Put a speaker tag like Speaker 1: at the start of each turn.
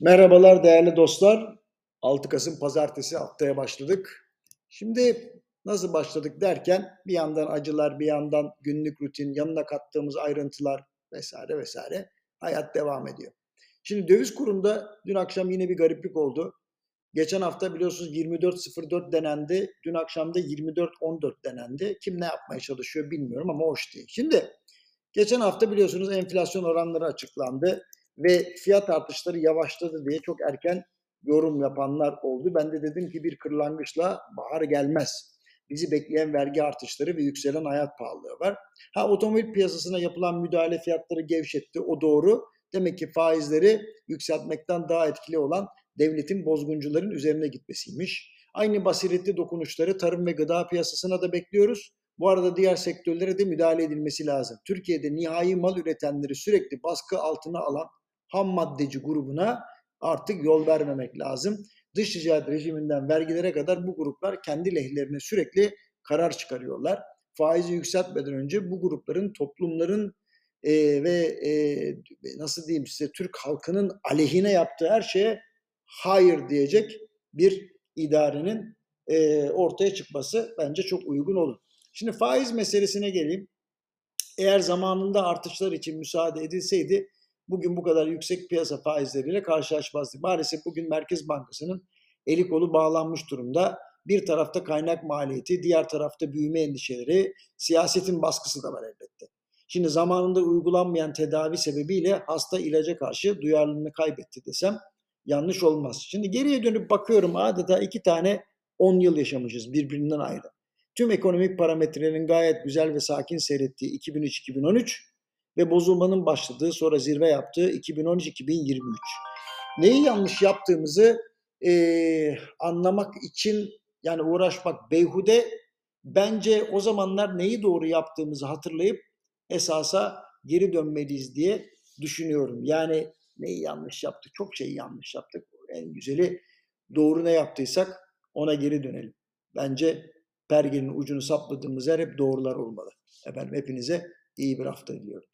Speaker 1: Merhabalar değerli dostlar. 6 Kasım Pazartesi haftaya başladık. Şimdi nasıl başladık derken bir yandan acılar, bir yandan günlük rutin, yanına kattığımız ayrıntılar vesaire vesaire hayat devam ediyor. Şimdi döviz kurunda dün akşam yine bir gariplik oldu. Geçen hafta biliyorsunuz 24.04 denendi. Dün akşam da 24.14 denendi. Kim ne yapmaya çalışıyor bilmiyorum ama hoş değil. Şimdi geçen hafta biliyorsunuz enflasyon oranları açıklandı ve fiyat artışları yavaşladı diye çok erken yorum yapanlar oldu. Ben de dedim ki bir kırlangıçla bahar gelmez. Bizi bekleyen vergi artışları ve yükselen hayat pahalılığı var. Ha otomobil piyasasına yapılan müdahale fiyatları gevşetti. O doğru. Demek ki faizleri yükseltmekten daha etkili olan devletin bozguncuların üzerine gitmesiymiş. Aynı basiretli dokunuşları tarım ve gıda piyasasına da bekliyoruz. Bu arada diğer sektörlere de müdahale edilmesi lazım. Türkiye'de nihai mal üretenleri sürekli baskı altına alan ham maddeci grubuna artık yol vermemek lazım. Dış ticaret rejiminden vergilere kadar bu gruplar kendi lehlerine sürekli karar çıkarıyorlar. Faizi yükseltmeden önce bu grupların toplumların e, ve e, nasıl diyeyim size Türk halkının aleyhine yaptığı her şeye hayır diyecek bir idarenin e, ortaya çıkması bence çok uygun olur. Şimdi faiz meselesine geleyim. Eğer zamanında artışlar için müsaade edilseydi bugün bu kadar yüksek piyasa faizleriyle karşılaşmazdık. Maalesef bugün Merkez Bankası'nın eli kolu bağlanmış durumda. Bir tarafta kaynak maliyeti, diğer tarafta büyüme endişeleri, siyasetin baskısı da var elbette. Şimdi zamanında uygulanmayan tedavi sebebiyle hasta ilaca karşı duyarlılığını kaybetti desem yanlış olmaz. Şimdi geriye dönüp bakıyorum adeta iki tane 10 yıl yaşamışız birbirinden ayrı. Tüm ekonomik parametrelerin gayet güzel ve sakin seyrettiği 2003-2013 ve bozulmanın başladığı sonra zirve yaptığı 2013-2023. Neyi yanlış yaptığımızı e, anlamak için yani uğraşmak beyhude bence o zamanlar neyi doğru yaptığımızı hatırlayıp esasa geri dönmeliyiz diye düşünüyorum. Yani neyi yanlış yaptık? Çok şeyi yanlış yaptık. En güzeli doğru ne yaptıysak ona geri dönelim. Bence pergenin ucunu sapladığımız yer hep doğrular olmalı. Efendim hepinize iyi bir hafta diliyorum.